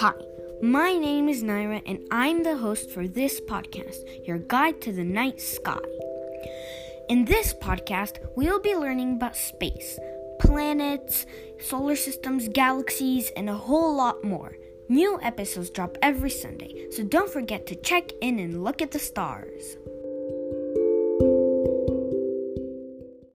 Hi, my name is Naira, and I'm the host for this podcast, your guide to the night sky. In this podcast, we'll be learning about space, planets, solar systems, galaxies, and a whole lot more. New episodes drop every Sunday, so don't forget to check in and look at the stars.